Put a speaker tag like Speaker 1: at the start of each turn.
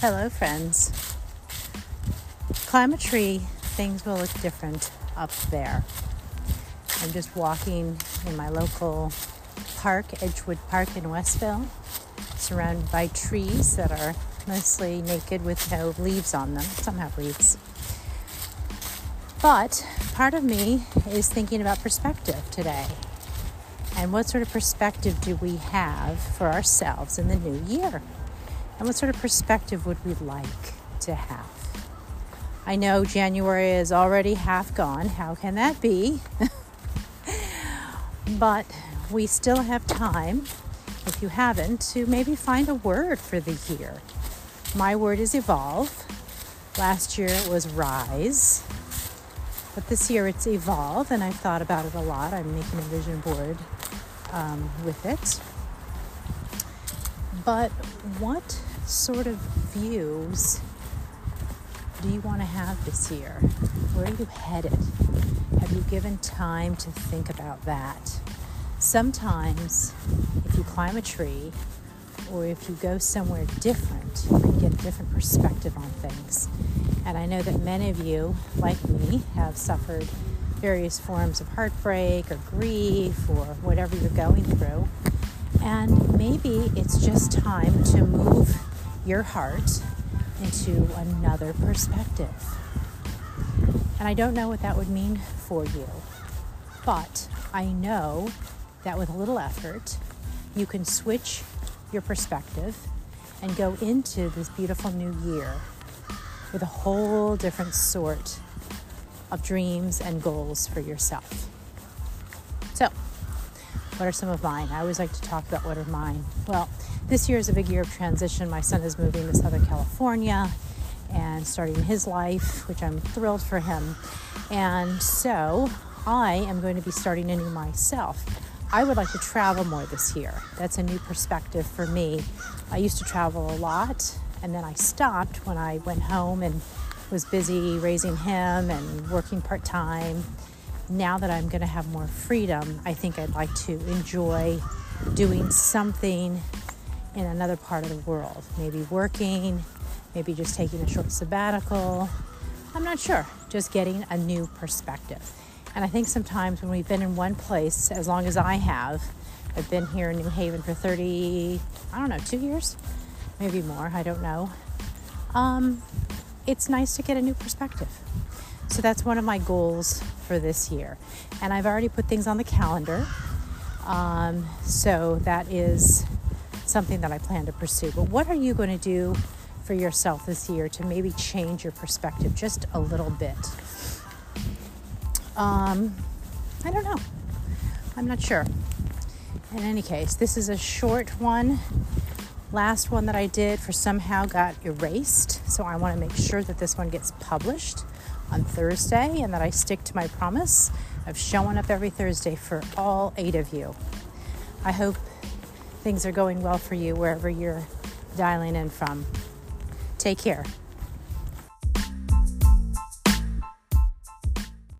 Speaker 1: Hello, friends. Climb a tree, things will look different up there. I'm just walking in my local park, Edgewood Park in Westville, surrounded by trees that are mostly naked with no leaves on them. Some have leaves. But part of me is thinking about perspective today. And what sort of perspective do we have for ourselves in the new year? And what sort of perspective would we like to have? I know January is already half gone. How can that be? but we still have time, if you haven't, to maybe find a word for the year. My word is evolve. Last year it was rise. But this year it's evolve, and I've thought about it a lot. I'm making a vision board um, with it. But what sort of views do you want to have this year? Where are you headed? Have you given time to think about that? Sometimes, if you climb a tree or if you go somewhere different, you can get a different perspective on things. And I know that many of you, like me, have suffered various forms of heartbreak or grief or whatever you're going through. And maybe it's just time to move your heart into another perspective. And I don't know what that would mean for you, but I know that with a little effort, you can switch your perspective and go into this beautiful new year with a whole different sort of dreams and goals for yourself. So, what are some of mine? I always like to talk about what are mine. Well, this year is a big year of transition. My son is moving to Southern California and starting his life, which I'm thrilled for him. And so I am going to be starting anew myself. I would like to travel more this year. That's a new perspective for me. I used to travel a lot, and then I stopped when I went home and was busy raising him and working part time now that I'm going to have more freedom, I think I'd like to enjoy doing something in another part of the world. Maybe working, maybe just taking a short sabbatical. I'm not sure. Just getting a new perspective. And I think sometimes when we've been in one place, as long as I have, I've been here in New Haven for 30, I don't know, two years, maybe more, I don't know. Um, it's nice to get a new perspective. So that's one of my goals for this year. And I've already put things on the calendar. Um, so that is something that I plan to pursue. But what are you going to do for yourself this year to maybe change your perspective just a little bit? Um, I don't know. I'm not sure. In any case, this is a short one. Last one that I did for somehow got erased. So I want to make sure that this one gets published on Thursday and that I stick to my promise of showing up every Thursday for all eight of you. I hope things are going well for you wherever you're dialing in from. Take care.